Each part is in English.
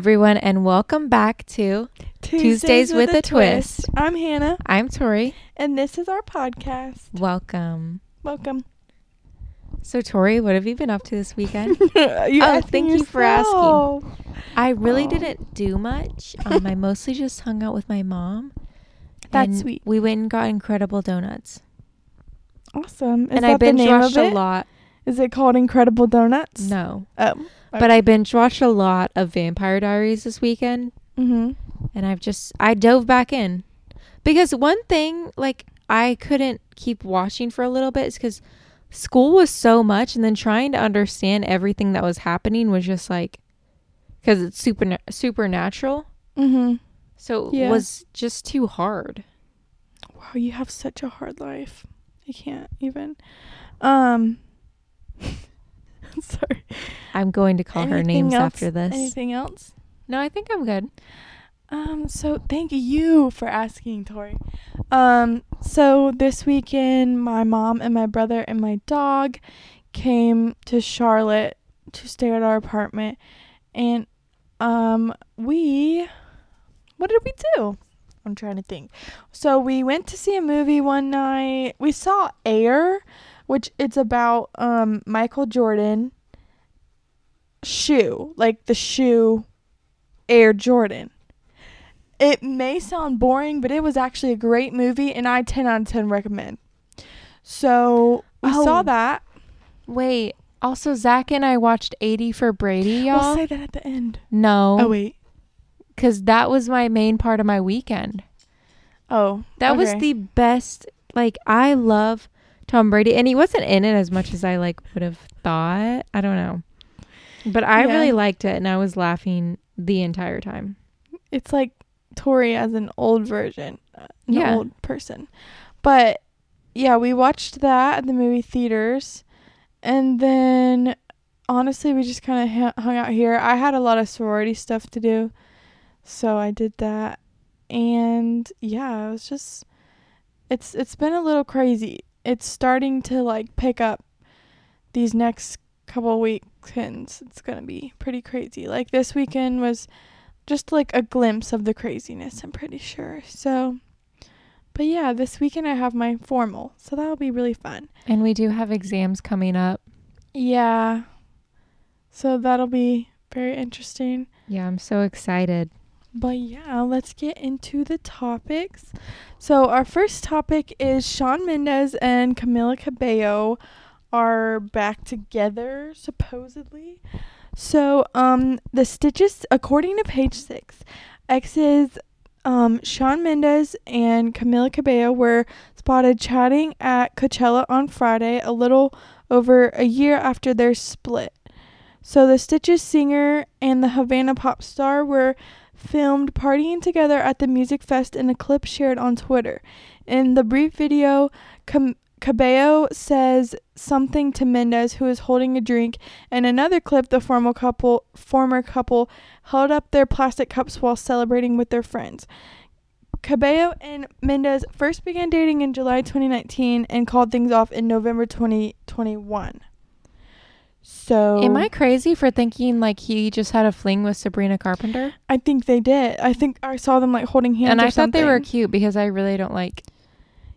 everyone, and welcome back to Tuesdays with a Twist. I'm Hannah, I'm Tori. and this is our podcast. Welcome. Welcome. So, Tori, what have you been up to this weekend? you Oh, asking thank you for yourself. I really Oh. didn't do much. Um, I mostly just hung out with my mom. That's sweet. We went and got incredible donuts, Awesome. Is and I binge watched a lot. Is it called Incredible Donuts? No, Oh. but I binge watched a lot of Vampire Diaries this weekend. Mm-hmm. and I've just I dove back in because one thing like I couldn't keep watching for a little bit is because school was so much, and then trying to understand everything that was happening was just like because it's super supernatural, Mm-hmm. so it Yeah. was just too hard. Wow, you have such a hard life. I can't even. Um. sorry. I'm going to call her names else? after this. Anything else? No, I think I'm good. Um, so thank you for asking, Tori. Um, so this weekend, my mom and my brother and my dog came to Charlotte to stay at our apartment, and um, we, what did we do? I'm trying to think. So we went to see a movie one night. We saw Air, which it's about um Michael Jordan shoe, like the shoe Air Jordan. It may sound boring, but it was actually a great movie, and I 10 out of 10 recommend. So we Oh. saw that. Wait. Also, Zach and I watched 80 for Brady, y'all. We'll say that at the end. no, Oh, wait. because that was my main part of my weekend. Oh, That was the best. Like I love Tom Brady, and he wasn't in it as much as I like would have thought. I don't know, but I Yeah. really liked it, and I was laughing the entire time. It's like Tori as an old version, an Yeah. old person. But yeah, we watched that at the movie theaters, and then honestly, we just kind of ha- hung out here. I had a lot of sorority stuff to do, so I did that, and yeah, it was just it's it's been a little crazy. It's starting to like pick up these next couple weekends. It's gonna be pretty crazy. Like this weekend was just like a glimpse of the craziness, I'm pretty sure. So, but yeah, this weekend I have my formal, so that'll be really fun. And we do have exams coming up. Yeah. So that'll be very interesting. Yeah, I'm so excited. But yeah, let's get into the topics. So our first topic is Shawn Mendes and Camila Cabello are back together supposedly. So um the stitches according to page 6 exes um Shawn Mendes and Camila Cabello were spotted chatting at Coachella on Friday a little over a year after their split. So the Stitches singer and the Havana pop star were filmed partying together at the music fest in a clip shared on Twitter. In the brief video, Cam- Cabello says something to Mendes, who is holding a drink. In another clip, the former couple, former couple held up their plastic cups while celebrating with their friends. Cabello and Mendes first began dating in July 2019 and called things off in November 2021. So Am I crazy for thinking like he just had a fling with Sabrina Carpenter? I think they did. I think I saw them like holding hands. and I thought they were cute because I really don't like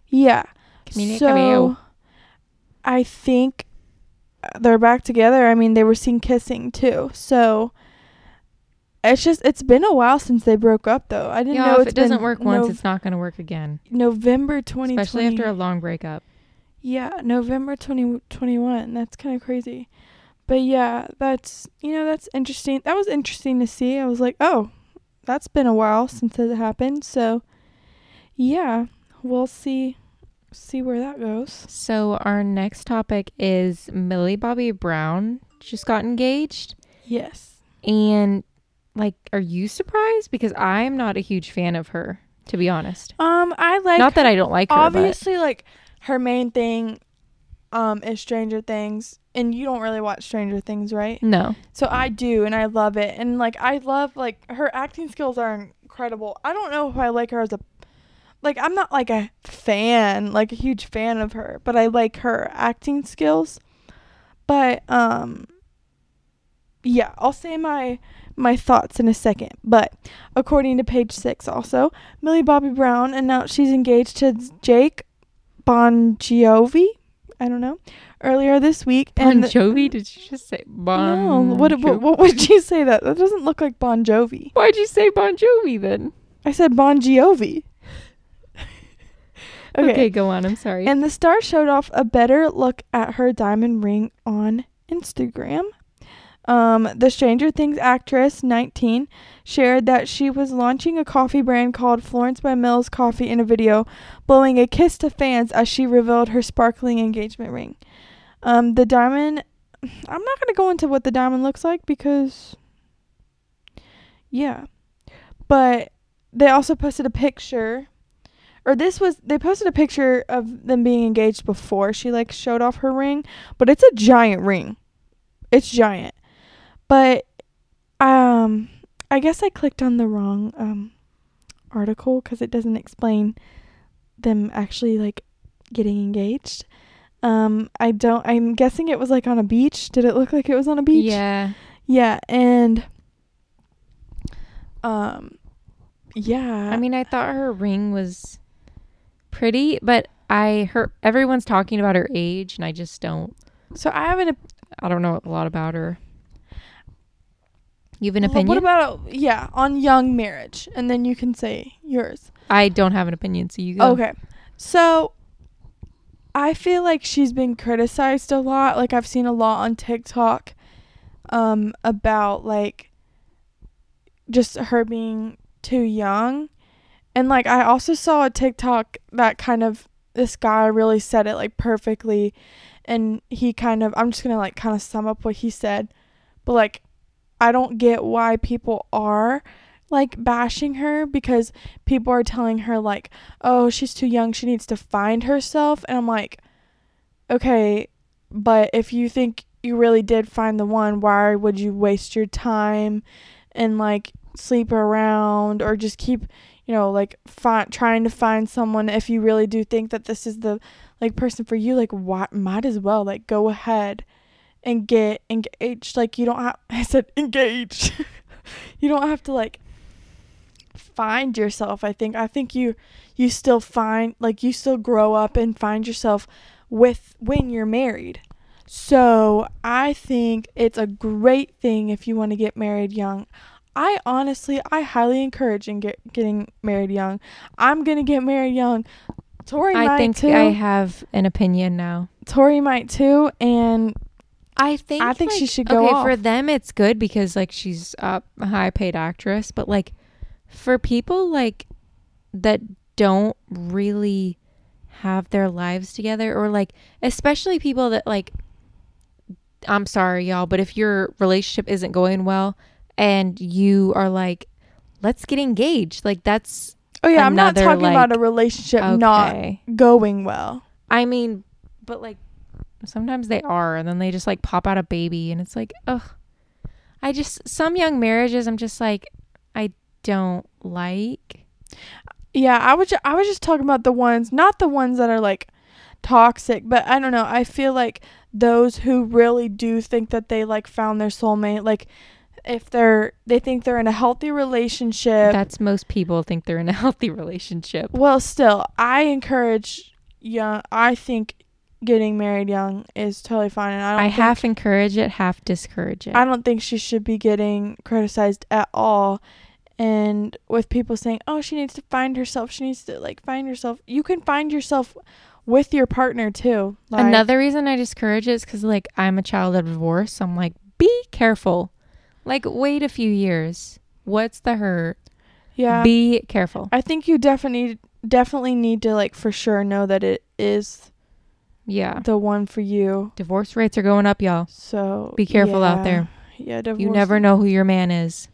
Yeah. So. I think they're back together. I mean, they were seen kissing too. So it's just it's been a while since they broke up though. I didn't Yeah, know if it's it doesn't work once, Nov- it's not going to work again. November 2020. Especially after a long breakup. Yeah, November 2021. That's kind of crazy. But yeah, that's, you know, that's interesting. That was interesting to see. I was like, "Oh, that's been a while since it happened." So, yeah, we'll see see where that goes. So our next topic is Millie Bobby Brown just got engaged. Yes. And like are you surprised because I'm not a huge fan of her to be honest. Um, I like not that I don't like her, obviously like her main thing um is Stranger Things and you don't really watch Stranger Things, right? no. So I do and I love it. And like I love like her acting skills are incredible. I don't know if I like her as a like I'm not like a fan, like a huge fan of her, but I like her acting skills. But um yeah, I'll say my my thoughts in a second. But according to page six, also, Millie Bobby Brown announced she's engaged to Jake Bon Jovi. I don't know. Earlier this week, Bon and Jovi? Did you just say Bon? no, what, what what would you say that? That doesn't look like Bon Jovi. Why'd you say Bon Jovi then? I said Bon Jovi. Okay. go on. I'm sorry. And the star showed off a better look at her diamond ring on Instagram. Um, the Stranger Things actress, 19, shared that she was launching a coffee brand called Florence by Mills Coffee in a video, blowing a kiss to fans as she revealed her sparkling engagement ring. Um, the diamond, I'm not going to go into what the diamond looks like because, yeah. But they also posted a picture or this was they posted a picture of them being engaged before she like showed off her ring but it's a giant ring it's giant but um i guess i clicked on the wrong um article because it doesn't explain them actually like getting engaged um i don't i'm guessing it was like on a beach did it look like it was on a beach Yeah. yeah and um yeah I mean, I thought her ring was pretty, but I heard everyone's talking about her age, and I just don't. so i haven't. I don't know a lot about her. You have an opinion? What about yeah on young marriage, and then you can say yours. I don't have an opinion, so you go. Okay, so I feel like she's been criticized a lot. Like I've seen a lot on TikTok, um, about like just her being too young, and like I also saw a TikTok that kind of this guy really said it like perfectly, and he kind of I'm just gonna like kind of sum up what he said, but like I don't get why people are like bashing her because people are telling her like, "Oh, she's too young. She needs to find herself." And I'm like, "Okay, but if you think you really did find the one, why would you waste your time and like sleep around or just keep, you know, like fi- trying to find someone if you really do think that this is the like person for you, like why might as well like go ahead and get engaged. Like you don't have I said engaged. you don't have to like find yourself. I think I think you you still find like you still grow up and find yourself with when you're married. So, I think it's a great thing if you want to get married young. I honestly, I highly encourage in get, getting married young. I'm gonna get married young. Tori I might think too. I have an opinion now. Tori might too, and I think I think she should go okay off. for them. It's good because like she's a high paid actress, but like for people like that don't really have their lives together, or like especially people that like, I'm sorry y'all, but if your relationship isn't going well and you are like, let's get engaged, like that's oh yeah, I'm not another, talking about a relationship not going well. I mean, but like sometimes they are, and then they just like pop out a baby, and it's like, ugh. I just some young marriages, I'm just like, I don't like. Yeah, I was ju- I was just talking about the ones, not the ones that are like toxic, but I don't know. I feel like those who really do think that they like found their soulmate, like if they're they think they're in a healthy relationship. That's most people think they're in a healthy relationship. well, still, I encourage young. I think getting married young is totally fine, and I don't. I half encourage it, half discourage it. I don't think she should be getting criticized at all. And with people saying, "Oh, she needs to find herself. She needs to like find herself." You can find yourself with your partner too. Like, Another reason I discourage it is because like I'm a child of divorce. So I'm like, be careful. Like wait a few years. What's the hurt? yeah. Be careful. I think you definitely definitely need to like for sure know that it is Yeah. the one for you. Divorce rates are going up, y'all. So Be careful out there. Yeah, divorce. You never know who your man is.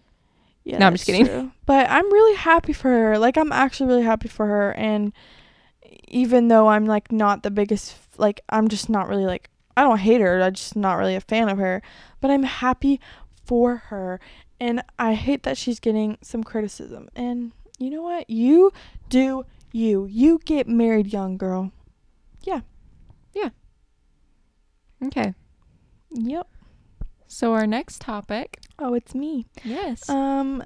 Yeah, No, I'm just kidding. true. But I'm really happy for her. Like I'm actually really happy for her and even though I'm like not the biggest like I'm just not really like I don't hate her. I'm just not really a fan of her, but I'm happy for her and I hate that she's getting some criticism. And you know what? You do you. You get married young, girl. Okay. Yep. So our next topic. Oh, it's me. Yes. Um,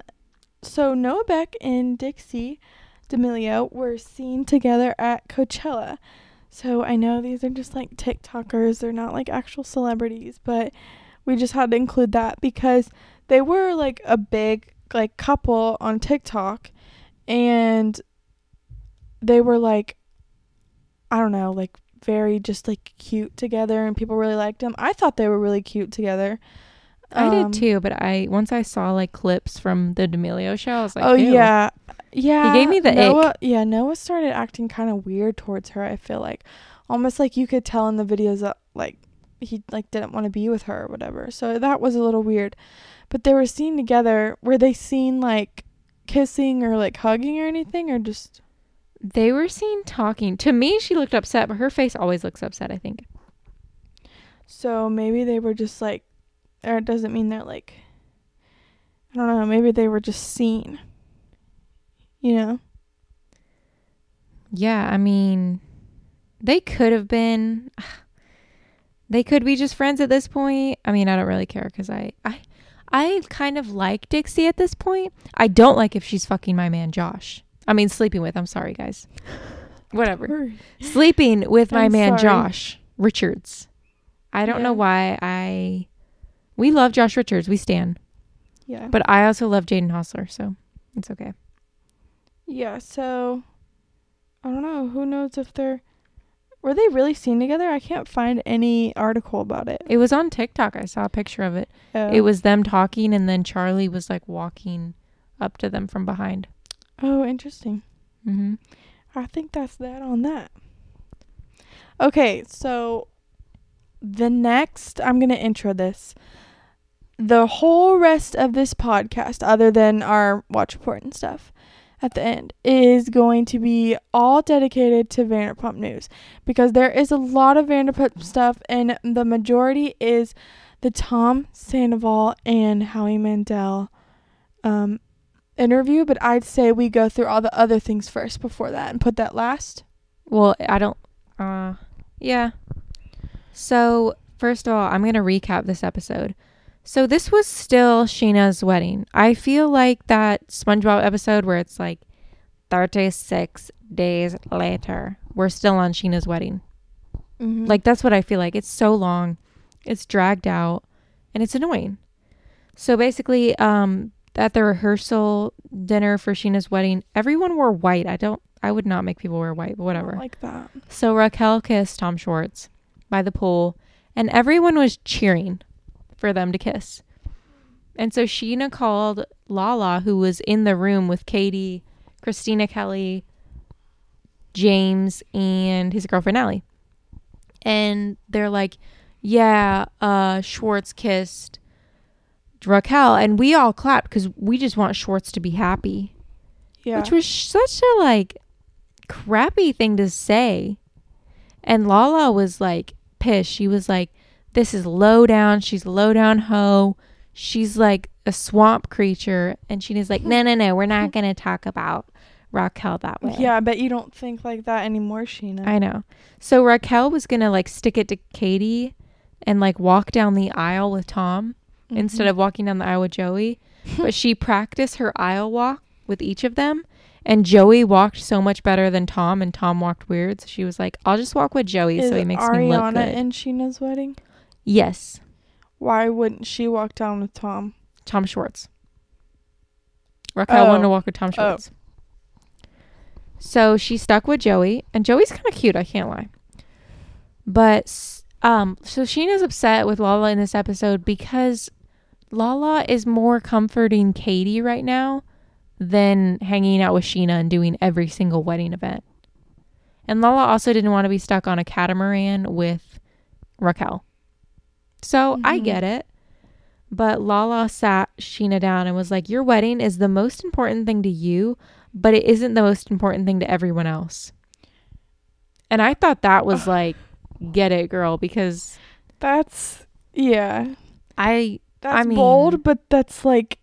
so Noah Beck and Dixie D'Amelio were seen together at Coachella. So I know these are just like TikTokers, they're not like actual celebrities, but we just had to include that because they were like a big like couple on TikTok and they were like I don't know, like very just like cute together and people really liked them. I thought they were really cute together. I Um, did too, but I once I saw like clips from the D'Amelio show, I was like, oh "Ew." yeah, yeah. He gave me the ick. Noah, Yeah, Noah started acting kind of weird towards her. I feel like, almost like you could tell in the videos that like he like didn't want to be with her or whatever. So that was a little weird. But they were seen together. Were they seen like kissing or like hugging or anything, or just? They were seen talking. To me, she looked upset, but her face always looks upset. I think. So maybe they were just like, or it doesn't mean they're like. I don't know. Maybe they were just seen. You know. Yeah, I mean, they could have been. They could be just friends at this point. I mean, I don't really care because I, I, I kind of like Dixie at this point. I don't like if she's fucking my man Josh. I mean, sleeping with. I'm sorry, guys. Whatever. Sleeping with my I'm man sorry. Josh Richards. I don't know why I. We love Josh Richards. We stand, Yeah. but I also love Jaden Hossler, so it's okay. Yeah, so I don't know. Who knows if they're were they really seen together? I can't find any article about it. It was on TikTok. I saw a picture of it. Oh. It was them talking, and then Charli was like walking up to them from behind. Oh, interesting. Mm-hmm. I think that's that on that. Okay, so the next I'm going to intro this. The whole rest of this podcast other than our watch report and stuff at the end is going to be all dedicated to Vanderpump News because there is a lot of Vanderpump stuff and the majority is the Tom Sandoval and Howie Mandel um interview, but I'd say we go through all the other things first before that and put that last. Well, I don't. Uh, yeah. So first of all, I'm gonna recap this episode. So this was still Scheana's wedding. I feel like that SpongeBob episode where it's like 36 days later, we're still on Scheana's wedding. Mm-hmm. Like that's what I feel like. It's so long, it's dragged out, and it's annoying. So basically, um, at the rehearsal dinner for Scheana's wedding, everyone wore white. I don't. I would not make people wear white, but whatever. like that. So Raquel kissed Tom Schwartz by the pool, and everyone was cheering for them to kiss. And so Scheana called Lala, who was in the room with Katie, Kristina Kelly, James, and his girlfriend Ally. And they're like, Yeah, uh, Schwartz kissed Raquel. And we all clapped because we just want Schwartz to be happy Yeah. which was such a like crappy thing to say. And Lala was like pissed. She was like, "This is low down. She's low down hoe. She's like a swamp creature." And she Scheana's like, "No, no, no. We're not gonna talk about Raquel that way." yeah, I bet you don't think like that anymore, Scheana. I know. So Raquel was gonna like stick it to Katie and like walk down the aisle with Tom Mm-hmm. instead of walking down the aisle with Joey. but she practiced her aisle walk with each of them. And Joey walked so much better than Tom, and Tom walked weird. So she was like, "I'll just walk with Joey, Is so he makes me look Ariana good." in Scheana's wedding? yes, Why wouldn't she walk down with Tom? Tom Schwartz. Raquel wanted to Oh. walk with Tom Schwartz. So she stuck with Joey, and Joey's kind of cute. I can't lie. But um, so Scheana's upset with Lala in this episode because Lala is more comforting Katie right now than hanging out with Scheana and doing every single wedding event. And Lala also didn't want to be stuck on a catamaran with Raquel. So I Mhm. get it. But Lala sat Scheana down and was like, Your wedding is the most important thing to you, but it isn't the most important thing to everyone else. And I thought that was like, get it, girl, because That's yeah. I That's mean- bold, but that's like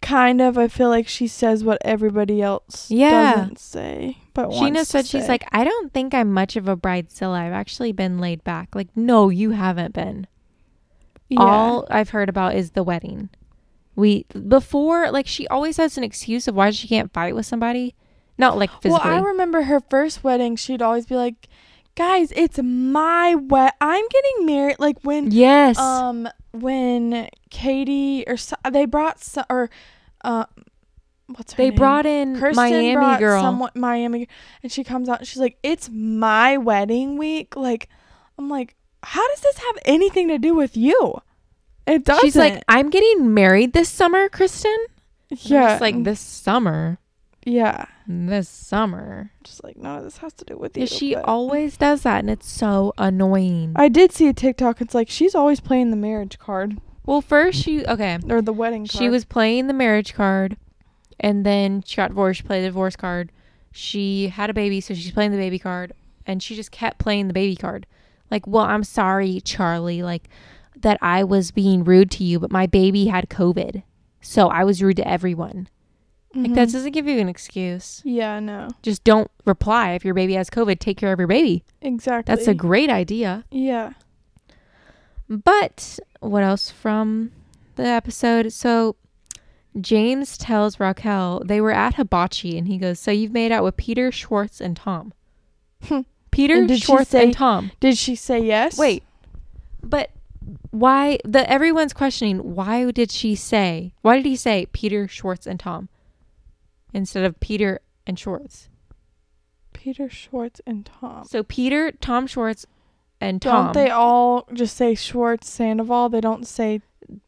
kind of I feel like she says what everybody else Yeah. doesn't say. But Scheana said she's say. like, I don't think I'm much of a bridezilla. I've actually been laid back. Like, no, you haven't been. Yeah. All I've heard about is the wedding. We before like she always has an excuse of why she can't fight with somebody. Not like physically. Well, I remember her first wedding. She'd always be like, "Guys, it's my wed. I'm getting married." Like when, yes. um, when Katie or so, they brought so, or, uh, what's her they name? brought in Kirsten Miami brought girl. someone Miami, and she comes out and she's like, "It's my wedding week." Like, I'm like, how does this have anything to do with you? It doesn't. She's like, I'm getting married this summer, Kristen. Yeah, like this summer. yeah. This summer. Just like, no, this has to do with you. Yeah, she but- always does that, and it's so annoying. I did see a TikTok. It's like she's always playing the marriage card well, first she okay. or the wedding card. She was playing the marriage card, and then she got divorced. She played the divorce card. She had a baby, so she's playing the baby card, and she just kept playing the baby card. Like, well, I'm sorry, Charli, like that I was being rude to you, but my baby had COVID, so I was rude to everyone. Like that Mhm. doesn't give you an excuse. Yeah, no, Just don't reply if your baby has COVID. Take care of your baby. exactly. That's a great idea. yeah. But what else from the episode? So James tells Raquel they were at hibachi and he goes, So you've made out with Peter, Schwartz, and Tom. Peter, And Schwartz, say- and Tom. Did she say yes? Wait. But why the everyone's questioning why did she say why did he say Peter, Schwartz, and Tom instead of Peter and Schwartz? Peter Schwartz and Tom. So Peter, Tom Schwartz, and Tom. Don't they all just say Schwartz Sandoval? They don't say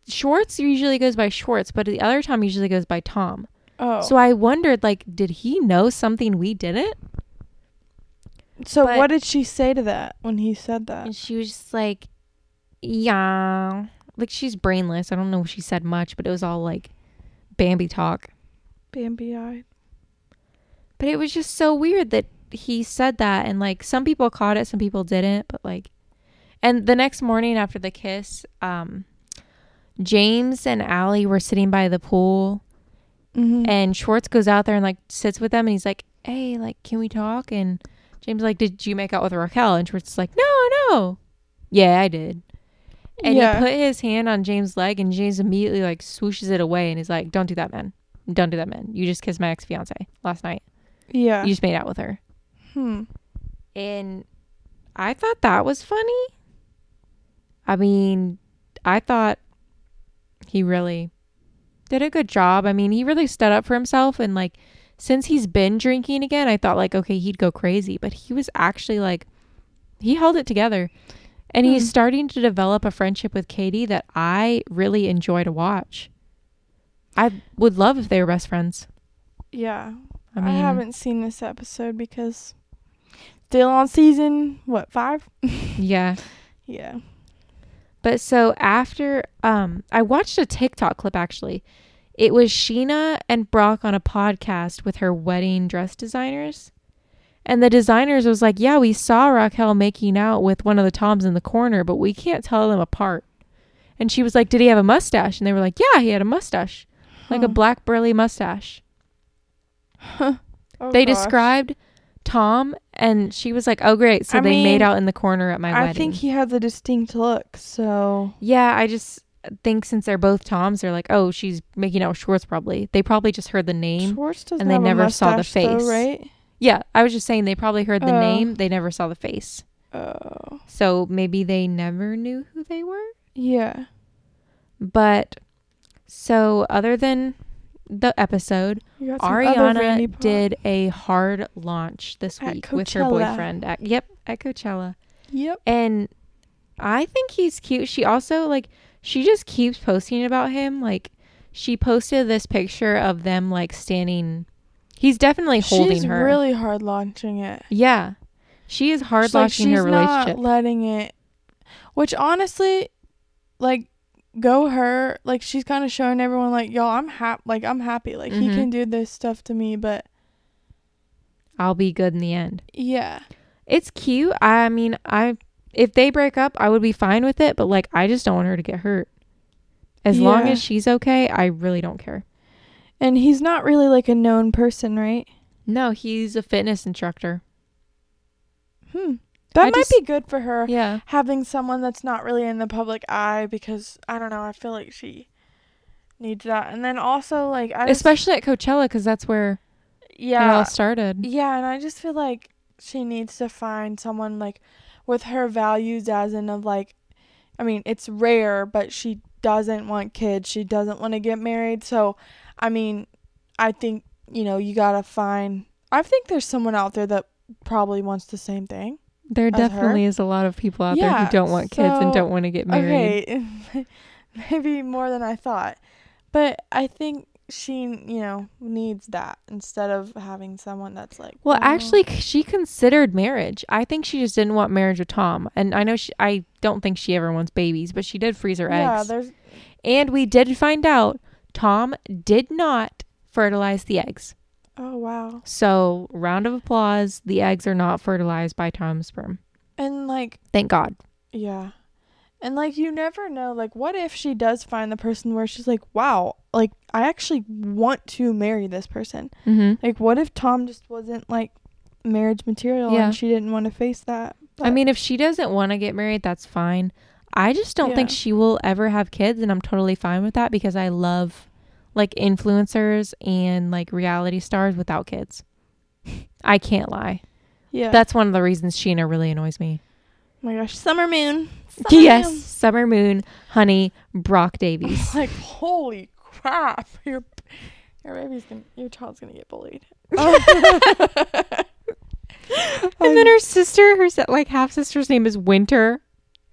Schwartz usually goes by Schwartz, but the other Tom usually goes by Tom. oh. So I wondered, like, did he know something we didn't? So but- what did she say to that when he said that? And she was just like, yeah. Like, she's brainless. I don't know if she said much, but it was all like Bambi talk. Bambi eyed. But it was just so weird that he said that. And, like, some people caught it, some people didn't. But, like, and the next morning after the kiss, um, James and Ally were sitting by the pool Mm-hmm. And Schwartz goes out there and like sits with them and he's like, Hey, like, can we talk? And James like, Did you make out with Raquel? And Schwartz is like, No, no. Yeah, I did. And Yeah. he put his hand on James' leg and James immediately like swooshes it away and he's like, Don't do that, man. Don't do that, man. You just kissed my ex fiance last night. yeah. You just made out with her. hmm. And I thought that was funny. I mean, I thought he really did a good job. I mean, he really stood up for himself and like since he's been drinking again, I thought like okay, he'd go crazy, but he was actually like he held it together. And he's Hmm. starting to develop a friendship with Katie that I really enjoy to watch. I would love if they were best friends. Yeah. I I, haven't seen this episode because still on season what five? yeah. Yeah. But so after um I watched a TikTok clip actually. It was Scheana and Brock on a podcast with her wedding dress designers. And the designers was like, "Yeah, we saw Raquel making out with one of the Toms in the corner, but we can't tell them apart." And she was like, "Did he have a mustache?" And they were like, "Yeah, he had a mustache. Like a black burly mustache." Oh, they gosh. described Tom and she was like, "Oh great, so I they made out in the corner at my I wedding." I think he has a distinct look, so Yeah, I just think since they're both Toms, they're like, oh, she's making out with Schwartz probably. They probably just heard the name. Schwartz doesn't and they never saw the mustache though, face. right? Yeah, I was just saying they probably heard the Oh. name. They never saw the face. Oh. So maybe they never knew who they were. Yeah. But so other than the episode, You got some other Randy Ariana did a hard launch this At week with her boyfriend. At, yep, at Coachella. Yep. And I think he's cute. She also like she just keeps posting about him. Like she posted this picture of them like standing. He's definitely holding She's her. really hard launching it. yeah, she is hard She's like, launching her she's not relationship. letting it. Which honestly, like, go her. Like she's kind of showing everyone like, yo, I'm happy. Like I'm happy. Like he Mhm. can do this stuff to me. But I'll be good in the end. yeah, It's cute. I mean, I if they break up, I would be fine with it. But like, I just don't want her to get hurt. As long as she's okay, I really don't care. and he's not really like a known person, right? No, he's a fitness instructor. Hmm. That I might just- be good for her. Yeah. having someone that's not really in the public eye because I don't know, I feel like she needs that. And then also like I just, Especially at Coachella because that's where it all started. Yeah, and I just feel like she needs to find someone like with her values as in of like I mean, it's rare, but she doesn't want kids. She doesn't want to get married. So, I mean, I think, you know, you got to find I think there's someone out there that probably wants the same thing. There As her? definitely is a lot of people out there who don't want kids and don't want to get married. Okay, maybe more than I thought, but I think she, you know, needs that instead of having someone that's like. Well, "Oh." actually, she considered marriage. I think she just didn't want marriage with Tom. And I know she, I don't think she ever wants babies, but she did freeze her yeah, eggs. there's And we did find out Tom did not fertilize the eggs. Oh wow, So, round of applause. The eggs are not fertilized by Tom's sperm. and like Thank God. yeah, and like you never know. Like, what if she does find the person where she's like, wow, like I actually want to marry this person. Mm-hmm. Like, what if Tom just wasn't like marriage material Yeah. and she didn't want to face that? I mean, if she doesn't want to get married, that's fine. I just don't think she will ever have kids, and I'm totally fine with that because I love like influencers and like reality stars without kids. I can't lie. yeah, That's one of the reasons Scheana really annoys me. oh my gosh, Summer Moon. Summer yes, Moon. Summer Moon, Honey, Brock Davies. like holy crap your your baby's gonna your child's gonna get bullied oh. and then her sister, her like half sister's name is Winter,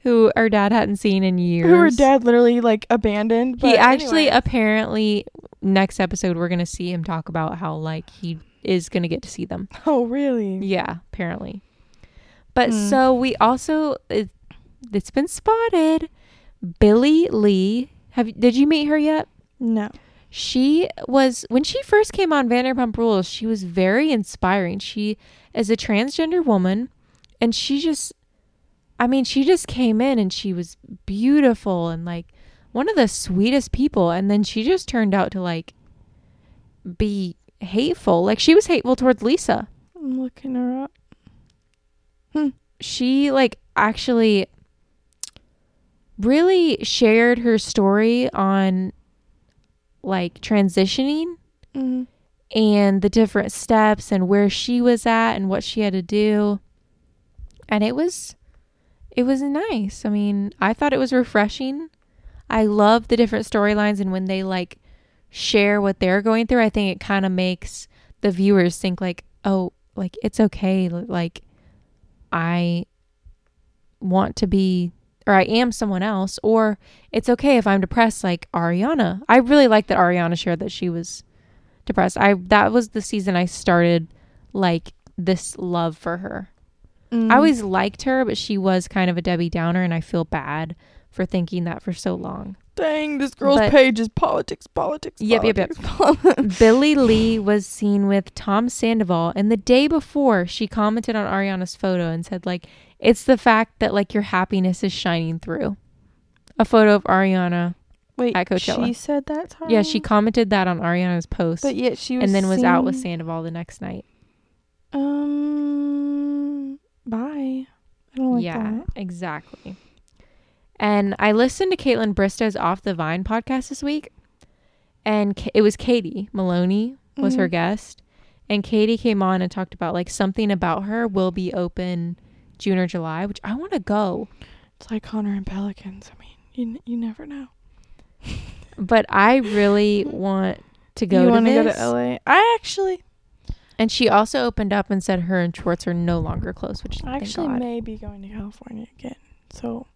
who our dad hadn't seen in years. who her dad literally like abandoned he actually anyway. apparently next episode we're gonna see him talk about how like he is gonna get to see them. oh really Yeah, apparently. But Hmm. so we also it, it's been spotted. Billie Lee. Have did you meet her yet? no She was when she first came on Vanderpump Rules, she was very inspiring. She is a transgender woman and she just I mean, she just came in and she was beautiful and like one of the sweetest people and then she just turned out to like be hateful. Like she was hateful towards Lisa. i'm looking her up She like actually really shared her story on like transitioning mm and the different steps and where she was at and what she had to do. And it was it was nice. I mean, I thought it was refreshing. I love the different storylines and when they like share what they're going through, I think it kind of makes the viewers think like, "Oh, like it's okay. Like I want to be or I am someone else or it's okay if I'm depressed like Ariana." I really like that Ariana shared that she was depressed. I that was the season I started like this love for her. Mm. I always liked her, but she was kind of a Debbie Downer, and I feel bad for thinking that for so long. dang this girl's But- page is politics politics politics. Yep, yep, yep. politics, Billie Lee was seen with Tom Sandoval, and the day before, she commented on Ariana's photo and said, like, it's the fact that like your happiness is shining through. A photo of Ariana. wait At Coachella. she said that to Yeah, she commented that on Ariana's post, but yet she was and then was out with Sandoval the next night. um bye. I don't like yeah, that. exactly. And I listened to Kaitlyn Bristowe's Off the Vine podcast this week, and it was Katie Maloney was her Mhm. guest, and Katie came on and talked about like something about her will be open June or July, which I want to go, it's like connor and pelicans. I mean you, n- you never know. But I really want to go you want to go to la i actually And she also opened up and said her and Schwartz are no longer close, which I actually God. may be going to California again. So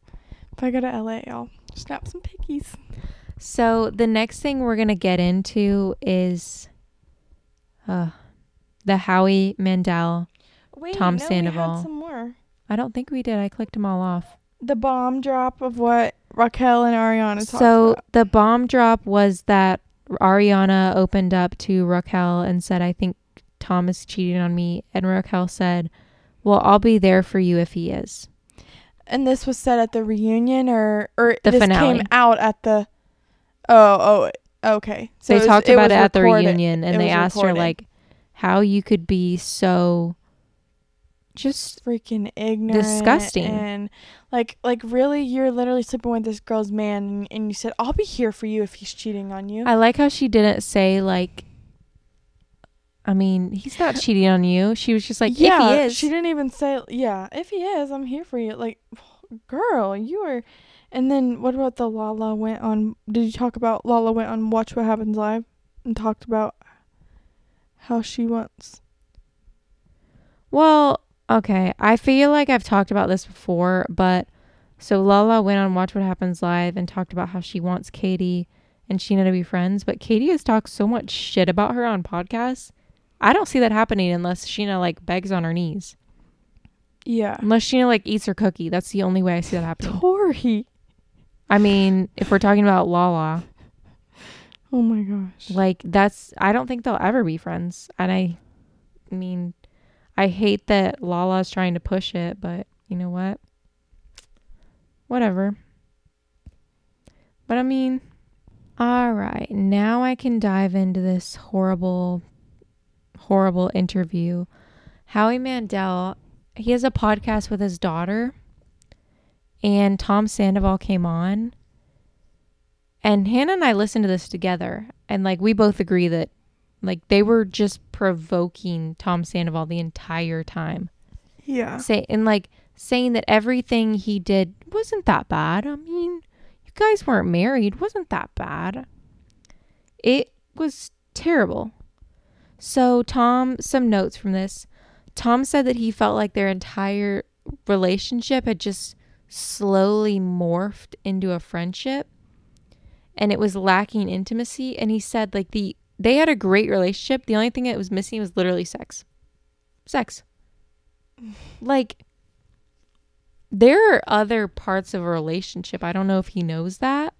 if I go to LA, I'll snap some pickies. So the next thing we're gonna get into is uh the Howie Mandel. Wait, Tom no, We Sandoval. had some more. I don't think we did. I clicked them all off. The bomb drop of what Raquel and Ariana talked So the bomb drop was that Ariana opened up to Raquel and said, "I think Tom is cheating on me," and Raquel said, "Well, I'll be there for you if he is." And this was said at the reunion, or or The this finale. came out at the. Oh, oh, okay. So they was- talked about was it at the reunion, and It they asked her like, "How you could be so just freaking ignorant Disgusting. and like like really you're literally sleeping with this girl's man and, and you said i'll be here for you if he's cheating on you I like how she didn't say like I mean, he's not cheating on you. She was just like, yeah if he is. she didn't even say yeah if he is i'm here for you like girl you are and then what about the lala went on did you talk about lala went on watch what happens live and talked about how she wants Well, okay. I feel like I've talked about this before, but so Lala went on Watch What Happens Live and talked about how she wants Katie and Scheana to be friends, but Katie has talked so much shit about her on podcasts. I don't see that happening unless Scheana like begs on her knees. yeah Unless Scheana like eats her cookie. That's the only way I see that happening. tori I mean, if we're talking about Lala, oh my gosh like that's I don't think they'll ever be friends. And I I mean, I hate that Lala's trying to push it, but you know what? Whatever. But I mean, all right. Now I can dive into this horrible horrible interview. Howie Mandel, he has a podcast with his daughter and Tom Sandoval came on. And Hannah and I listened to this together and like we both agree that like they were just provoking Tom Sandoval the entire time. yeah Say and like saying that everything he did wasn't that bad. I mean, you guys weren't married, wasn't that bad. It was terrible. So Tom, some notes from this. Tom said that he felt like their entire relationship had just slowly morphed into a friendship and it was lacking intimacy. And he said like the they had a great relationship. The only thing that was missing was literally sex. Sex. Like there are other parts of a relationship. I don't know if he knows that.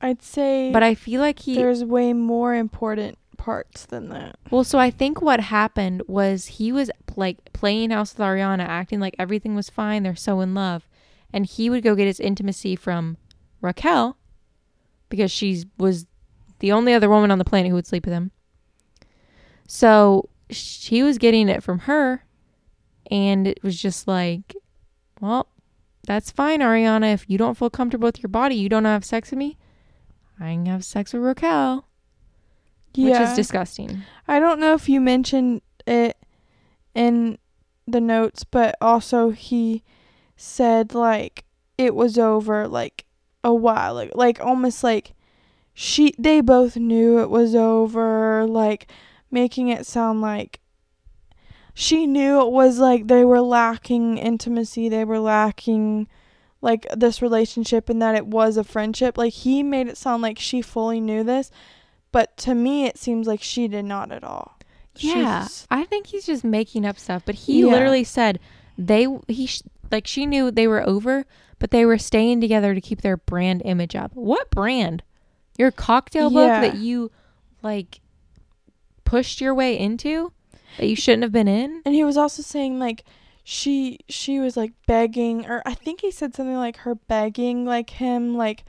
I'd say but i feel like he there's way more important parts than that. Well so i think what happened was he was like playing house with ariana acting like everything was fine they're so in love and he would go get his intimacy from raquel because she was the only other woman on the planet who would sleep with him. So she was getting it from her and it was just like well that's fine ariana. If you don't feel comfortable with your body you don't have sex with me i can have sex with raquel which is disgusting. I don't know if you mentioned it in the notes, but also he said like it was over like a while like like almost like she they both knew it was over like making it sound like she knew it was like they were lacking intimacy they were lacking like this relationship and that it was a friendship. Like he made it sound like she fully knew this but to me it seems like she did not at all Yeah, She's- I think he's just making up stuff. But he Yeah. literally said they he sh- like she knew they were over, but they were staying together to keep their brand image up. What brand? Your cocktail book that you like pushed your way into that you shouldn't have been in. And he was also saying like she she was like begging or I think he said something like her begging like him like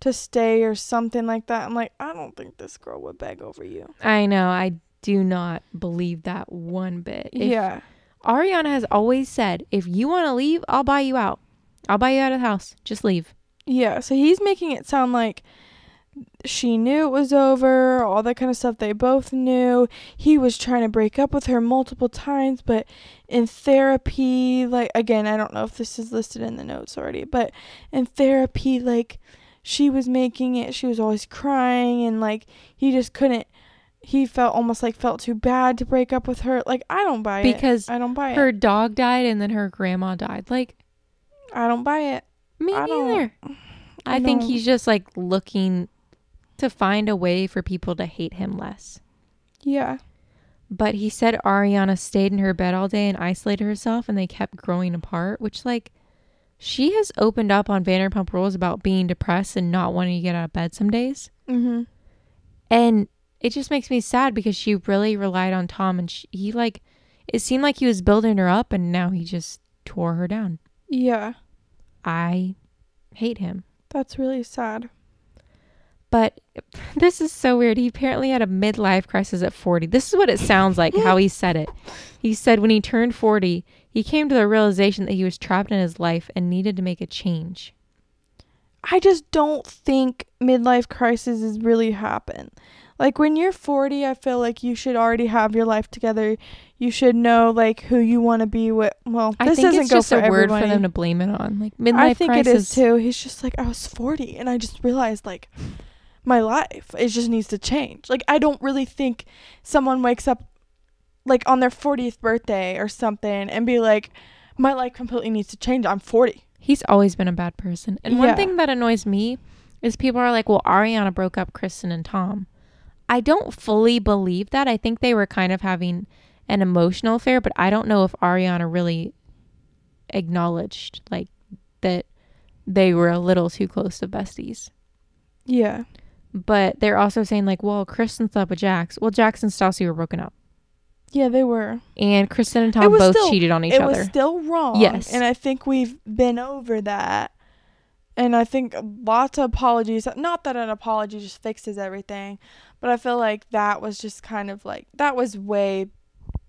to stay or something like that. I'm like, I don't think this girl would beg over you. I know. I do not believe that one bit. If- yeah. Ariana has always said, if you want to leave, I'll buy you out. I'll buy you out of the house. Just leave. Yeah, so he's making it sound like she knew it was over, all that kind of stuff. They both knew. He was trying to break up with her multiple times, but in therapy, like, again, I don't know if this is listed in the notes already, but in therapy, like, she was making it, she was always crying, and, like, he just couldn't. He felt almost like felt too bad to break up with her. Like I don't buy it. Because I don't buy Her it. dog died and then her grandma died. Like, I don't buy it. Me I don't- neither. I, I think he's just like looking to find a way for people to hate him less. Yeah. But he said Ariana stayed in her bed all day and isolated herself and they kept growing apart, which like she has opened up on Vanderpump Rules about being depressed and not wanting to get out of bed some days. Mm-hmm. And it just makes me sad because she really relied on Tom and she, he like it seemed like he was building her up and now he just tore her down. Yeah. I hate him. That's really sad. But this is so weird. He apparently had a midlife crisis at 40. This is what it sounds like how he said it. He said when he turned 40, he came to the realization that he was trapped in his life and needed to make a change. I just don't think midlife crises really happen. Like when you're 40, I feel like you should already have your life together. You should know like who you want to be with. Well, I this think doesn't go just for a word for them to blame it on. Like midlife I think crisis. it is too. He's just like I was 40 and I just realized like my life it just needs to change. Like I don't really think someone wakes up like on their 40th birthday or something and be like my life completely needs to change. I'm 40. He's always been a bad person. And one thing that annoys me is people are like, well, Ariana broke up Kristen and Tom. I don't fully believe that. I think they were kind of having an emotional affair, but I don't know if Ariana really acknowledged like that they were a little too close to besties. Yeah. But they're also saying like, well, Kristen slept with Jax. Well, Jax and Stassi were broken up. Yeah, they were. And Kristen and Tom both still- cheated on each it other. was still wrong. Yes. And I think we've been over that. And I think lots of apologies. Not that an apology just fixes everything, but I feel like that was just kind of like that was way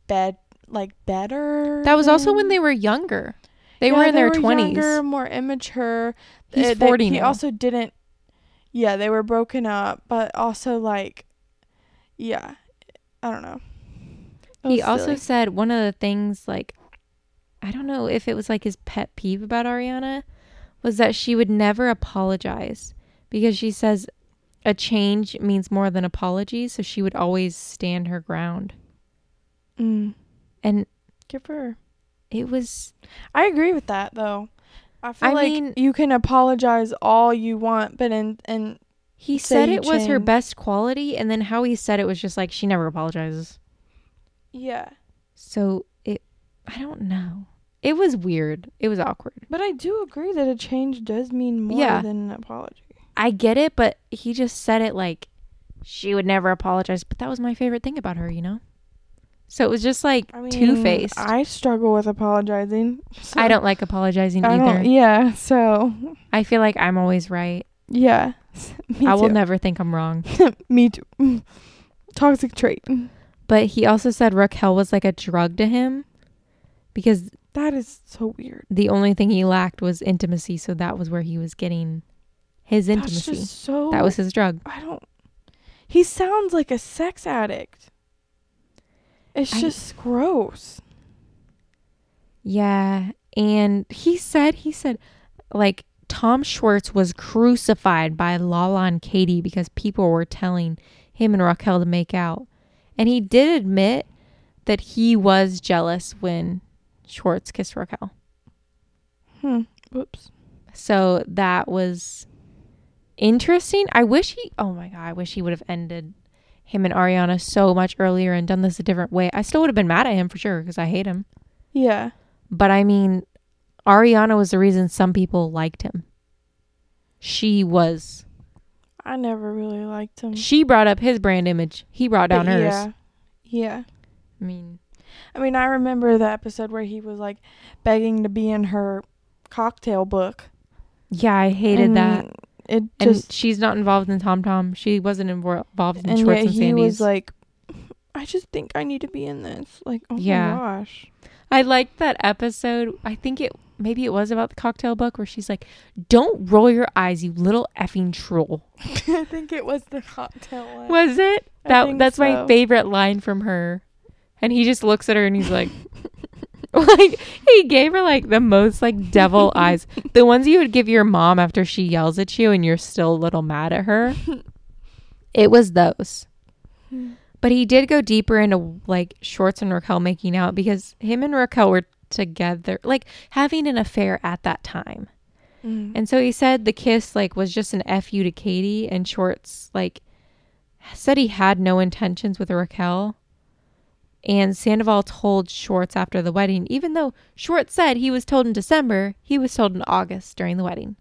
bed like better. that was also when they were younger. They Yeah, were in their 20s. more immature. He's Uh, they- 40 He also didn't. Yeah, they were broken up, but also like, yeah, I don't know. He also silly. said one of the things like I don't know if it was like his pet peeve about Ariana was that she would never apologize because she says a change means more than apologies, so she would always stand her ground. Mm. And give her. it was I agree with that though. I feel I like mean- you can apologize all you want, but in and he said it was her best quality and then how he said it was just like she never apologizes. yeah. So it I don't know. It was weird. It was awkward. But I do agree that a change does mean more Yeah. than an apology. I get it, but he just said it like she would never apologize. But that was my favorite thing about her, you know? So it was just like I mean, two faced. I, I struggle with apologizing. so- don't like apologizing I either. Yeah. So I feel like I'm always right. yeah. Me I will never think I'm wrong. Me too. Toxic trait. But he also said Raquel was like a drug to him because That is so weird. the only thing he lacked was intimacy. So that was where he was getting his That's intimacy. just so. that was his drug. I don't. He sounds like a sex addict. It's I- just gross. Yeah. And he said, he said, like, Tom Schwartz was crucified by Lala and Katie because people were telling him and Raquel to make out. And he did admit that he was jealous when Schwartz kissed Raquel. Hmm. Whoops. So that was interesting. I wish he, oh my God, I wish he would have ended him and Ariana so much earlier and done this a different way. I still would have been mad at him for sure because I hate him. Yeah. But I mean, Ariana was the reason some people liked him. She was. I never really liked him. She brought up his brand image. He brought down But hers. Yeah. Yeah. I mean, I mean, I remember the episode where he was like begging to be in her cocktail book. yeah, I hated that. It And just she's not involved in Tom Tom. She wasn't involved in and Schwartz yet and he Sandy's. was like, I just think I need to be in this. Like, oh Yeah. my gosh. I liked that episode. I think it maybe it was about the cocktail book where she's like, "Don't roll your eyes, you little effing troll." I think it was the cocktail one. Was it? I That that's my favorite line from her. And he just looks at her and he's like like he gave her like the most like devil eyes. The ones you would give your mom after she yells at you and you're still a little mad at her. It was those. But he did go deeper into like Schwartz and Raquel making out because him and Raquel were together, like having an affair at that time. Mm. And so he said the kiss like was just an fu to Katie, and Schwartz like said he had no intentions with Raquel. And Sandoval told Schwartz after the wedding, even though Schwartz said he was told in December, he was told in August during the wedding.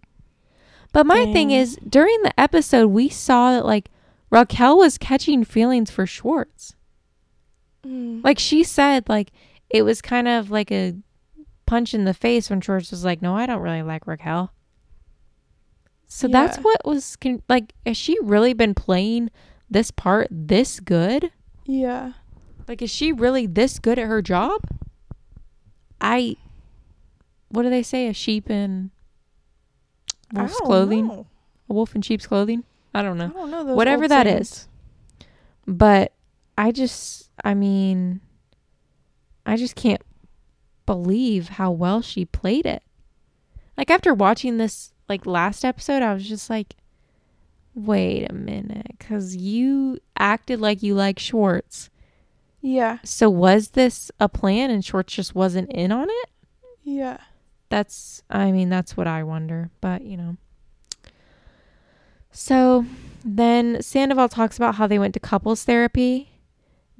But my thing is, during the episode, we saw that like Raquel was catching feelings for Schwartz. Mm. Like she said, like it was kind of like a punch in the face when Schwartz was like, "No, I don't really like Raquel." So that's what was con- like. Has she really been playing this part this good? Yeah. Like, is she really this good at her job? I. What do they say? A sheep in wolf's clothing. know. A wolf in sheep's clothing. I don't know. I don't know Whatever that sayings. is. But I just, I mean, I just can't believe how well she played it. Like after watching this like last episode, I was just like, wait a minute, because you acted like you like Schwartz. Yeah. So was this a plan and Schwartz just wasn't in on it? Yeah. That's, I mean, that's what I wonder. But, you know. So then Sandoval talks about how they went to couples therapy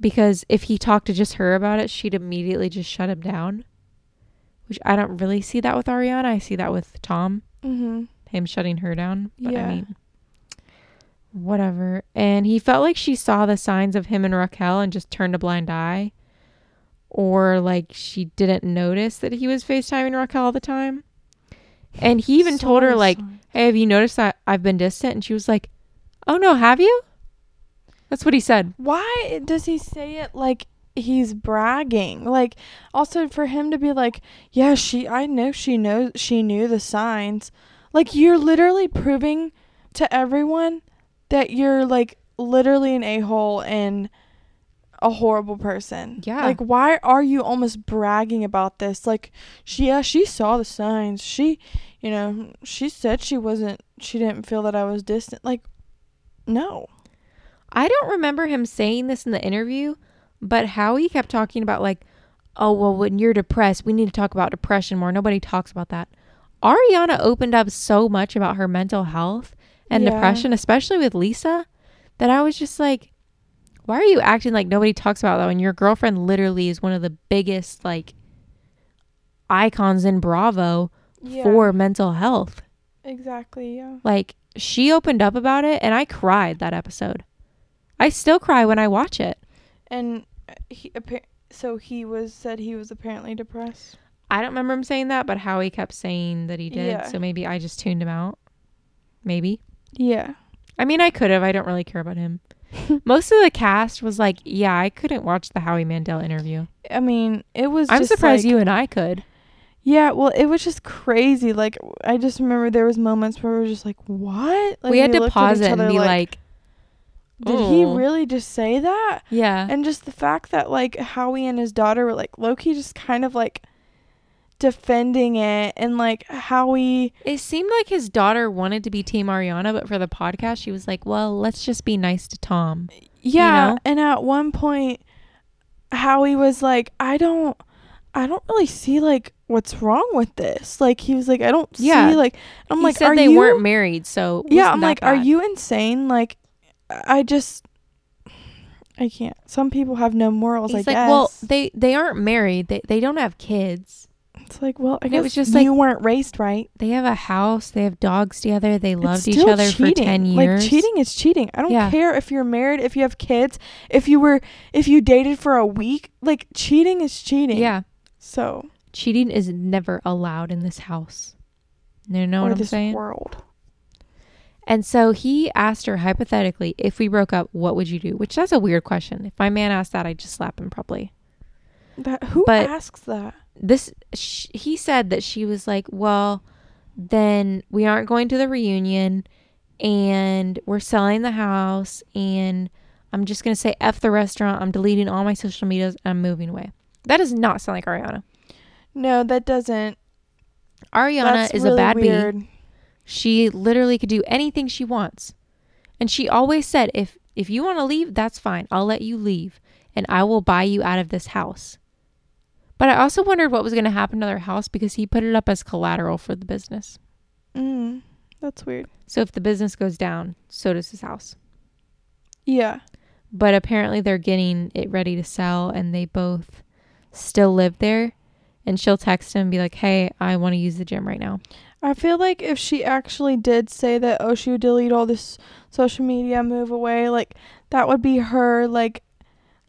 because if he talked to just her about it, she'd immediately just shut him down. Which I don't really see that with Ariana. I see that with Tom, Mm-hmm. him shutting her down. But Yeah. I mean, whatever. And he felt like she saw the signs of him and Raquel and just turned a blind eye. Or like she didn't notice that he was FaceTiming Raquel all the time. And he even told her, like, hey, have you noticed that I've been distant? And she was like, oh no, have you? That's what he said. Why does he say it like he's bragging? Like also for him to be like, "Yeah, she I know she knows she knew the signs." Like you're literally proving to everyone that you're like literally an a-hole and a horrible person. Yeah. Like why are you almost bragging about this? Like she yeah, she saw the signs. She, you know, she said she wasn't she didn't feel that I was distant. Like no. I don't remember him saying this in the interview, but how he kept talking about, like, oh, well, when you're depressed, we need to talk about depression more. Nobody talks about that. Ariana opened up so much about her mental health and Yeah. depression, especially with Lisa, that I was just like, why are you acting like nobody talks about that when your girlfriend literally is one of the biggest, like, icons in Bravo for mental health? exactly, yeah. Like, she opened up about it, and I cried that episode. I still cry when I watch it. And uh, he so he was said he was apparently depressed. I don't remember him saying that, but Howie kept saying that he did. Yeah. So maybe I just tuned him out. Maybe. Yeah. I mean, I could have. I don't really care about him. Most of the cast was like, yeah, I couldn't watch the Howie Mandel interview. I mean, it was I'm surprised like- you and I could. Yeah, well, it was just crazy. Like I just remember there was moments where we were just like, "What?" Like, we had to pause it and be like, "Did he "Oh." really just say that?" yeah. And just the fact that like Howie and his daughter were like Loki just kind of like defending it and like Howie It seemed like his daughter wanted to be Team Ariana, but for the podcast, she was like, well, let's just be nice to Tom. Yeah, know? and at one point Howie was like, "I don't I don't really see like what's wrong with this." Like he was like, "I don't Yeah. see like I'm he like, said "Are they you weren't married, so Yeah, I'm like, "Are you insane?" Like I just I can't. Some people have no morals, He's I like, guess. well, they they aren't married. They they don't have kids. It's like, well, I and guess it was just you like- weren't raised right. They have a house. They have dogs together. They loved each other cheating. for ten years. Like cheating is cheating. I don't Yeah. care if you're married, if you have kids, if you were if you dated for a week. Like cheating is cheating. Yeah, So cheating is never allowed in this house. You know what I'm this saying? world. And so he asked her hypothetically, if we broke up, what would you do? Which that's a weird question. If my man asked that, I'd just slap him probably. That who But- asks that? This sh- he said that she was like, well, then we aren't going to the reunion, and we're selling the house, and I'm just gonna say f the restaurant. I'm deleting all my social medias. And I'm moving away. That does not sound like Ariana. No, that doesn't. Ariana That's is really a bad bee. She literally could do anything she wants. And she always said, if if you want to leave, that's fine. I'll let you leave and I will buy you out of this house. But I also wondered what was going to happen to their house because he put it up as collateral for the business. Mm, that's weird. So if the business goes down, so does his house. Yeah. But apparently they're getting it ready to sell and they both still live there. And she'll text him and be like, "Hey, I want to use the gym right now." I feel like if she actually did say that, oh, she would delete all this social media, move away, like that would be her like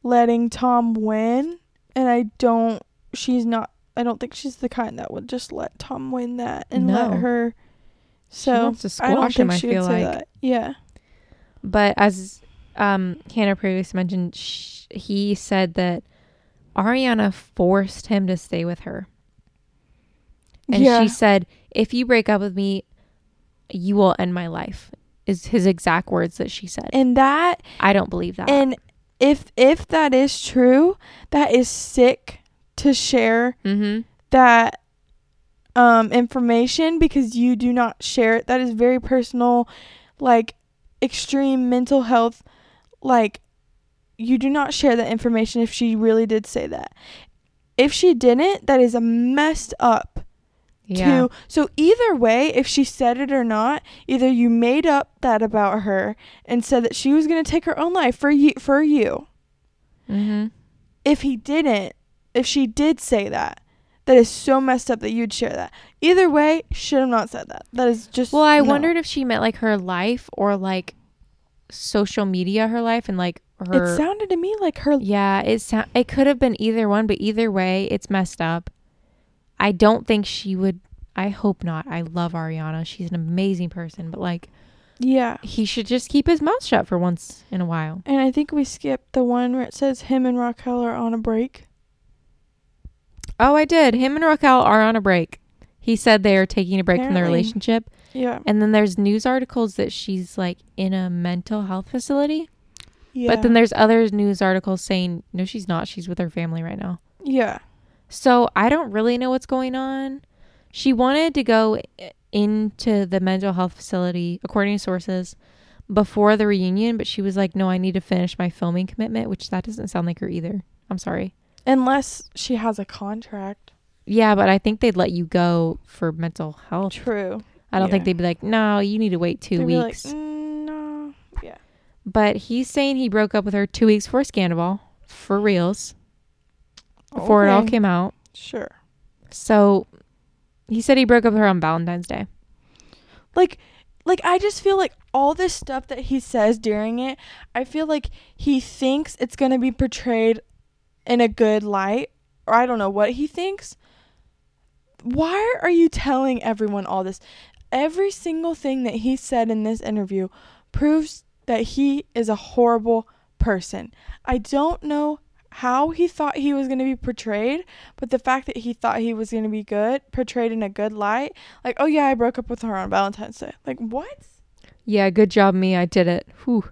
letting Tom win. And I don't, she's not, I don't think she's the kind that would just let Tom win that and No. let her So wants to I don't squash him, think I she would feel say like. that. Yeah. But as um, Hannah previously mentioned, sh- he said that Ariana forced him to stay with her. And yeah. she said, if you break up with me, you will end my life, is his exact words that she said. and that I don't believe that. and if if that is true, that is sick to share mm-hmm. that um information because you do not share it. That is very personal, like extreme mental health. Like you do not share that information if she really did say that. If she didn't, that is a messed up Yeah. to so either way if she said it or not either you made up that about her and said that she was going to take her own life for you for you Mm-hmm. if he didn't if she did say that that is so messed up that you'd share that either way should have not said that that is just Well, I no. wondered if she meant like her life or like social media, her life, and like her. it sounded to me like her yeah, it sou- it could have been either one, but either way, it's messed up. I don't think she would. I hope not. I love Ariana. She's an amazing person, but like yeah he should just keep his mouth shut for once in a while. and i think we skipped the one where it says him and raquel are on a break Oh, I did. Him and Raquel are on a break. He said they are taking a break from their relationship. yeah And then there's news articles that she's like in a mental health facility. yeah But then there's other news articles saying no, she's not. She's with her family right now. yeah So I don't really know what's going on. She wanted to go into the mental health facility, according to sources, before the reunion, but she was like, "No, I need to finish my filming commitment," which that doesn't sound like her either. I'm sorry. Unless she has a contract Yeah, but I think they'd let you go for mental health. true I don't think they'd be like, "No, you need to wait 2 They'd be like, weeks." "Mm, no Yeah. But he's saying he broke up with her 2 weeks before Scandoval, for reals, before it all came out. Sure. So he said he broke up with her on Valentine's Day. Like like I just feel like all this stuff that he says during it, I feel like he thinks it's going to be portrayed in a good light or I don't know what he thinks. Why are you telling everyone all this? Every single thing that he said in this interview proves that he is a horrible person. I don't know how he thought he was going to be portrayed, but the fact that he thought he was going to be good, portrayed in a good light, like, oh yeah, I broke up with her on Valentine's Day. Like, what? Yeah, good job, me. I did it. Whew.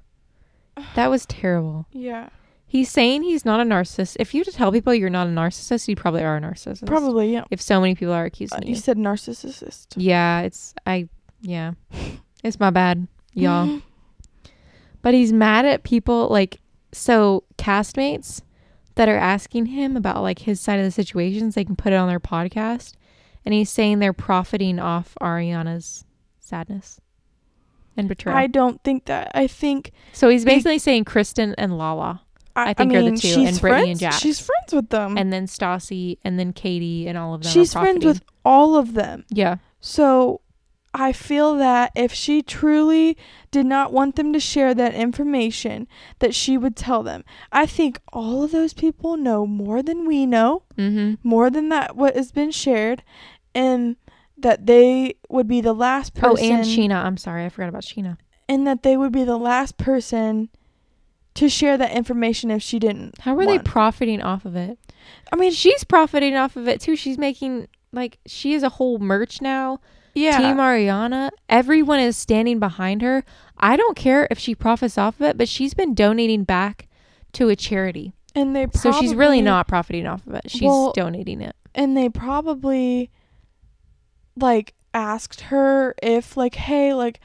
That was terrible. Yeah. He's saying he's not a narcissist. If you to tell people you're not a narcissist, you probably are a narcissist. Probably, yeah. If so many people are Uh, accusing you you. said narcissist. Yeah, it's I. Yeah, it's my bad, y'all. But he's mad at people like so castmates that are asking him about like his side of the situations. They can put it on their podcast, and he's saying they're profiting off Ariana's sadness and betrayal. I don't think that. I think so he's basically saying Kristen and Lala, I, I think are the two, and Brittany friends, and Jax. She's friends with them. and then Stassi, and then Katie, and all of them. she's friends with all of them. Yeah, So I feel that if she truly did not want them to share that information, that she would tell them. I think all of those people know more than we know, mm-hmm. more than that what has been shared, and that they would be the last person. Oh, and Scheana. I'm sorry, I forgot about Scheana. and that they would be the last person to share that information if she didn't. How are they profiting off of it? I mean, She's profiting off of it too. She's making like she is a whole merch now. yeah, Team Ariana. Everyone is standing behind her. I don't care if she profits off of it, but she's been donating back to a charity. and they probably, so she's really not profiting off of it. She's Well, donating it. and they probably like asked her if like hey like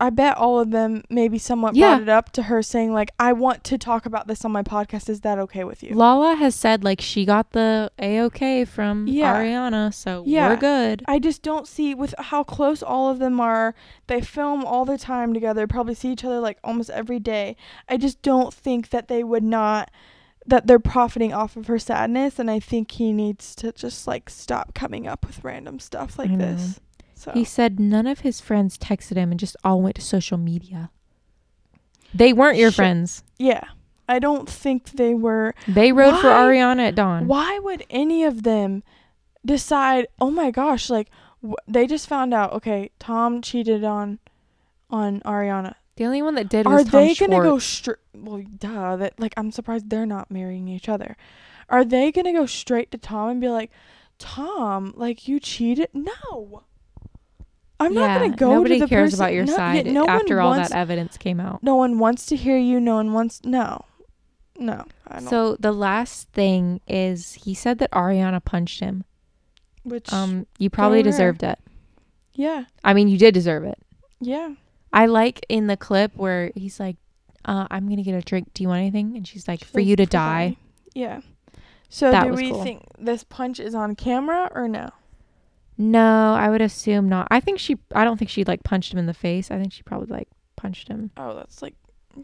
I, bet all of them maybe somewhat Yeah. brought it up to her saying like I want to talk about this on my podcast is that okay with you Lala has said like she got the A OK from Yeah. Ariana, so Yeah. we're good. I just don't see with how close all of them are they film all the time together probably see each other like almost every day I just don't think that they would not that they're profiting off of her sadness and I think he needs to just like stop coming up with random stuff like this so He said none of his friends texted him and just all went to social media. They weren't your Shit. friends. Yeah. I don't think they were. They rode for Ariana at dawn. Why would any of them decide, oh my gosh, like, w- they just found out. Okay, Tom cheated on on Ariana. The only one that did Are they gonna go straight? Well, duh. That like I'm surprised they're not marrying each other. Are they gonna go straight to Tom and be like, Tom, like you cheated? No. I'm not gonna go Nobody to the cares person- about your no, yeah, side no after all wants, that evidence came out. No one wants to hear you. No one wants. No, no. So the last thing is he said that Ariana punched him. which Um, you probably deserved it. yeah, I mean, you did deserve it. yeah. I like in the clip where he's like, uh, "I'm gonna get a drink. Do you want anything?" And she's like, She's "For like, you to die." Yeah. So That do we cool. think this punch is on camera or no? No, I would assume not. I think she. I don't think she like punched him in the face. I think she probably like punched him. Oh, that's like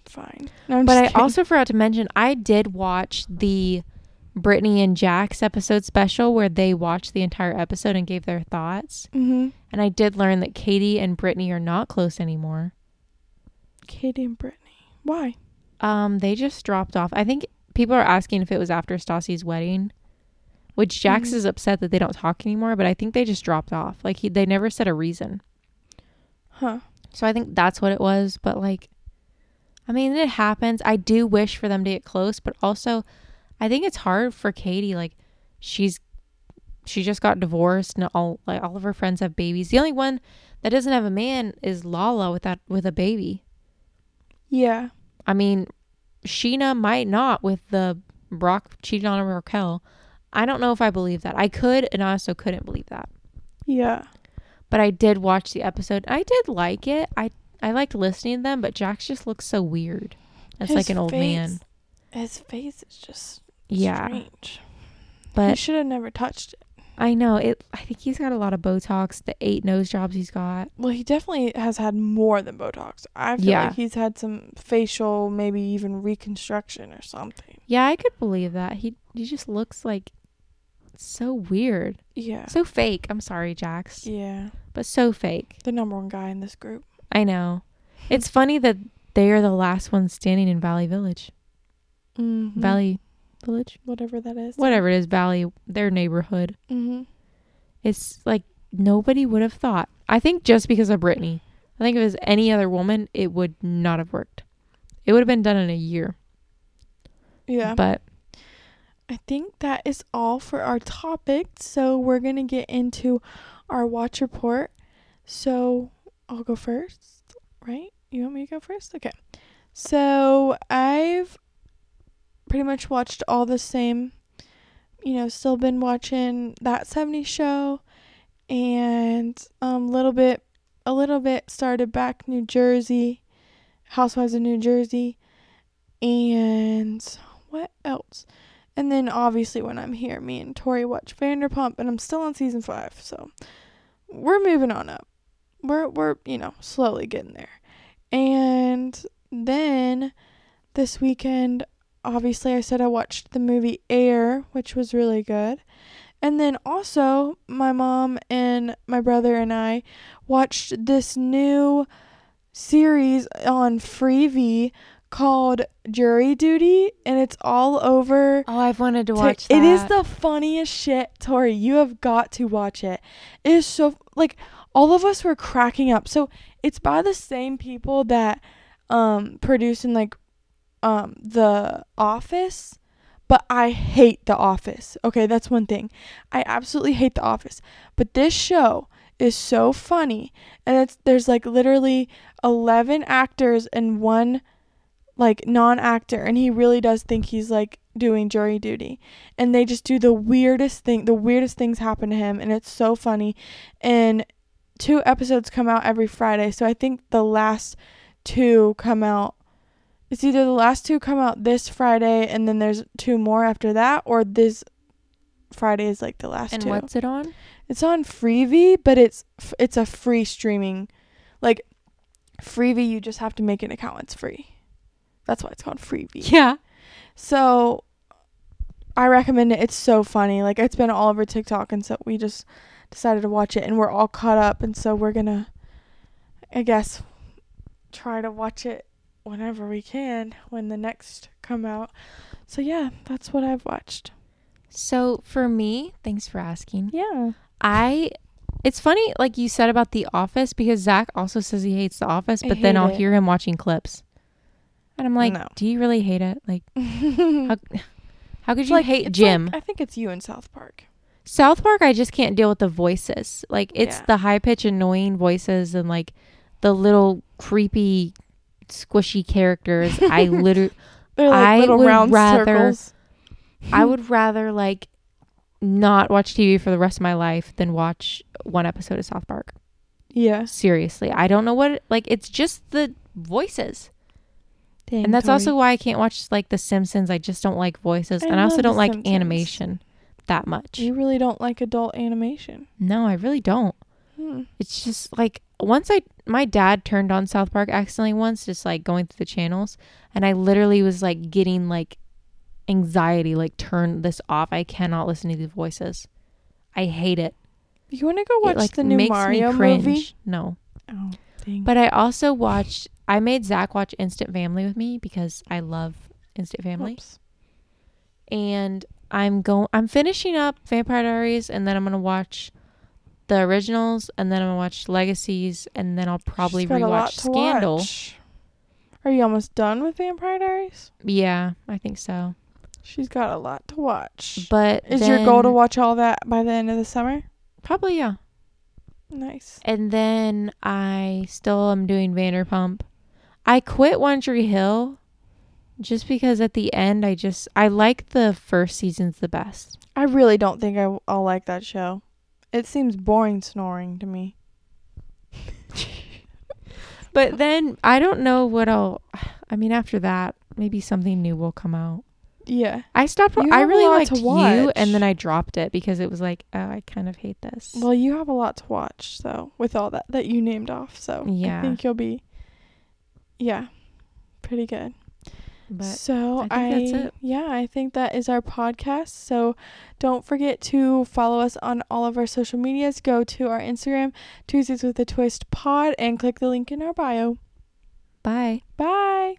fine. No, But I kidding. also forgot to mention I did watch the Brittany and Jax episode special where they watched the entire episode and gave their thoughts. Mhm. And I did learn that Katie and Brittany are not close anymore. Katie and Brittany. Why? Um, they just dropped off. I think people are asking if it was after Stassi's wedding, which Jax Mhm. is upset that they don't talk anymore. But I think they just dropped off. Like he, they never said a reason. Huh. So I think that's what it was. But like, I mean, it happens. I do wish for them to get close, but also, I think it's hard for Katie. Like, she's she just got divorced, and all like all of her friends have babies. The only one that doesn't have a man is Lala with that with a baby. Yeah. I mean, Scheana might not with the Brock cheating on her, Raquel. I don't know if I believe that. I could, and I also couldn't believe that. Yeah. But I did watch the episode. I did like it. I I liked listening to them, but Jax just looks so weird. It's like an old man. His face is just Yeah, strange. he but should have never touched it. I know it. I think he's got a lot of Botox. The eight nose jobs he's got. Well, he definitely has had more than Botox. I feel Yeah. like he's had some facial, maybe even reconstruction or something. Yeah, I could believe that. He he just looks like so weird, Yeah. so fake. I'm sorry, Jax, Yeah. but so fake. The number one guy in this group. I know. It's funny that they are the last ones standing in Valley Village. Mm-hmm. Valley Village, Whatever that is. whatever it is, Valley, their neighborhood. Mm-hmm. It's like nobody would have thought. I think just because of Brittany. I think if it was any other woman, it would not have worked. It would have been done in a year. Yeah. But I think that is all for our topic. So we're going to get into our watch report. So I'll go first, right? You want me to go first? Okay. So I've pretty much watched all the same, you know, still been watching that 70 show and um little bit a little bit started back New Jersey, Housewives of New Jersey and what else? And then obviously when I'm here, me and Tori watch Vanderpump, and I'm still on season five, so we're moving on up. We're we're you know slowly getting there. And then this weekend, obviously I said I watched the movie Air, which was really good. And then also my mom and my brother and I watched this new series on Freevee called Jury Duty, and it's all over oh, I've wanted to watch that. It is the funniest shit, Tori. You have got to watch it. It is so like all of us were cracking up. So it's by the same people that um produce in like um The Office, but I hate The Office. Okay, that's one thing. I absolutely hate The Office. But this show is so funny and it's there's like literally 11 actors and one like non-actor and he really does think he's like doing jury duty. And they just do the weirdest thing the weirdest things happen to him and it's so funny. And two episodes come out every friday so i think the last two come out it's either the last two come out this friday and then there's two more after that or this friday is like the last and two. what's it on? it's on freevee but it's it's a free streaming. Like freevee you just have to make an account it's free that's why it's called Freebie. Yeah. so I recommend it. It's so funny. Like it's been all over TikTok and so we just decided to watch it and we're all caught up and so we're going to I guess try to watch it whenever we can when the next come out. So yeah, that's what I've watched. So for me, thanks for asking. Yeah. I It's funny, like you said about The Office, because Zach also says he hates The Office, but then I'll it. hear him watching clips, and I'm like, No. "Do you really hate it? Like, how, how could you like- hate Jim?" like- I think it's you in South Park. South Park, I just can't deal with the voices. Like, it's Yeah. the high pitch, annoying voices, and like the little creepy, squishy characters. I literally, like I little would round rather- circles. I would rather like not watch TV for the rest of my life than watch one episode of South Park. Yeah. Seriously, I don't know what it, like. It's just the voices. Dang, and that's Cody. also why I can't watch like The Simpsons. I just don't like voices, I and I also don't like Simpsons. animation that much. you really don't like adult animation. No, I really don't. Hmm. It's just like once I my dad turned on South Park accidentally once, just like going through the channels, and I literally was like getting like anxiety, like turn this off. I cannot listen to these voices. I hate it. You want to go It, watch like the new makes Mario me cringe. movie? No, Oh, but I also watched. I made Zach watch Instant Family with me because I love Instant Family. Oops. and I'm going I'm finishing up Vampire Diaries and then I'm going to watch the originals and then I'm going to watch Legacies and then I'll probably She's a lot rewatch Scandal. watch. Are you almost done with Vampire Diaries? Yeah, I think so. She's got a lot to watch. But Is your goal to watch all that by the end of the summer? Probably yeah. Nice. And then I still am doing Vanderpump. I quit One Tree Hill just because at the end I just I like the first seasons the best. I really don't think I, will like that show. It seems boring snoring to me. But then I don't know what I'll I mean after that maybe something new will come out. Yeah. I stopped. You I really liked you, and then I dropped it because it was like, oh, I kind of hate this. Well, you have a lot to watch, so with all that that you named off, so Yeah. I think you'll be, yeah, pretty good. but so I think that's it. Yeah, I think that is our podcast. So don't forget to follow us on all of our social medias. Go to our Instagram, Tuesdays with a Twist Pod, and click the link in our bio. bye. Bye.